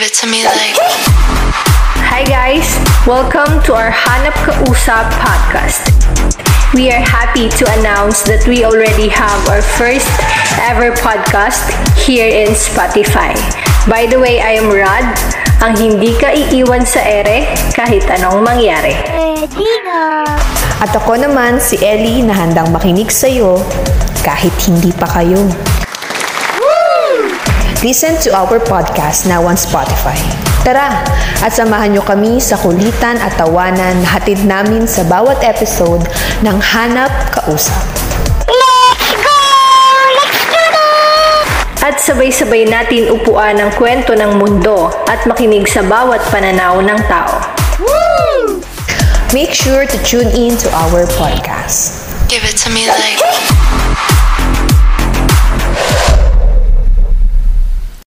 Give it to me like. Hi guys! Welcome to our Hanap Kausap podcast. We are happy to announce that we already have our first ever podcast here in Spotify. By the way, I am Rod, ang hindi ka iiwan sa ere kahit anong mangyari. At ako naman si Ellie na handang makinig sa iyo kahit hindi pa kayo. Listen to our podcast now on Spotify. Tara at samahan niyo kami sa kulitan at tawanan na hatid namin sa bawat episode ng Hanap Kausap. At sabay-sabay natin upuan ang kwento ng mundo at makinig sa bawat pananaw ng tao. Make sure to tune in to our podcast. Give it to me like.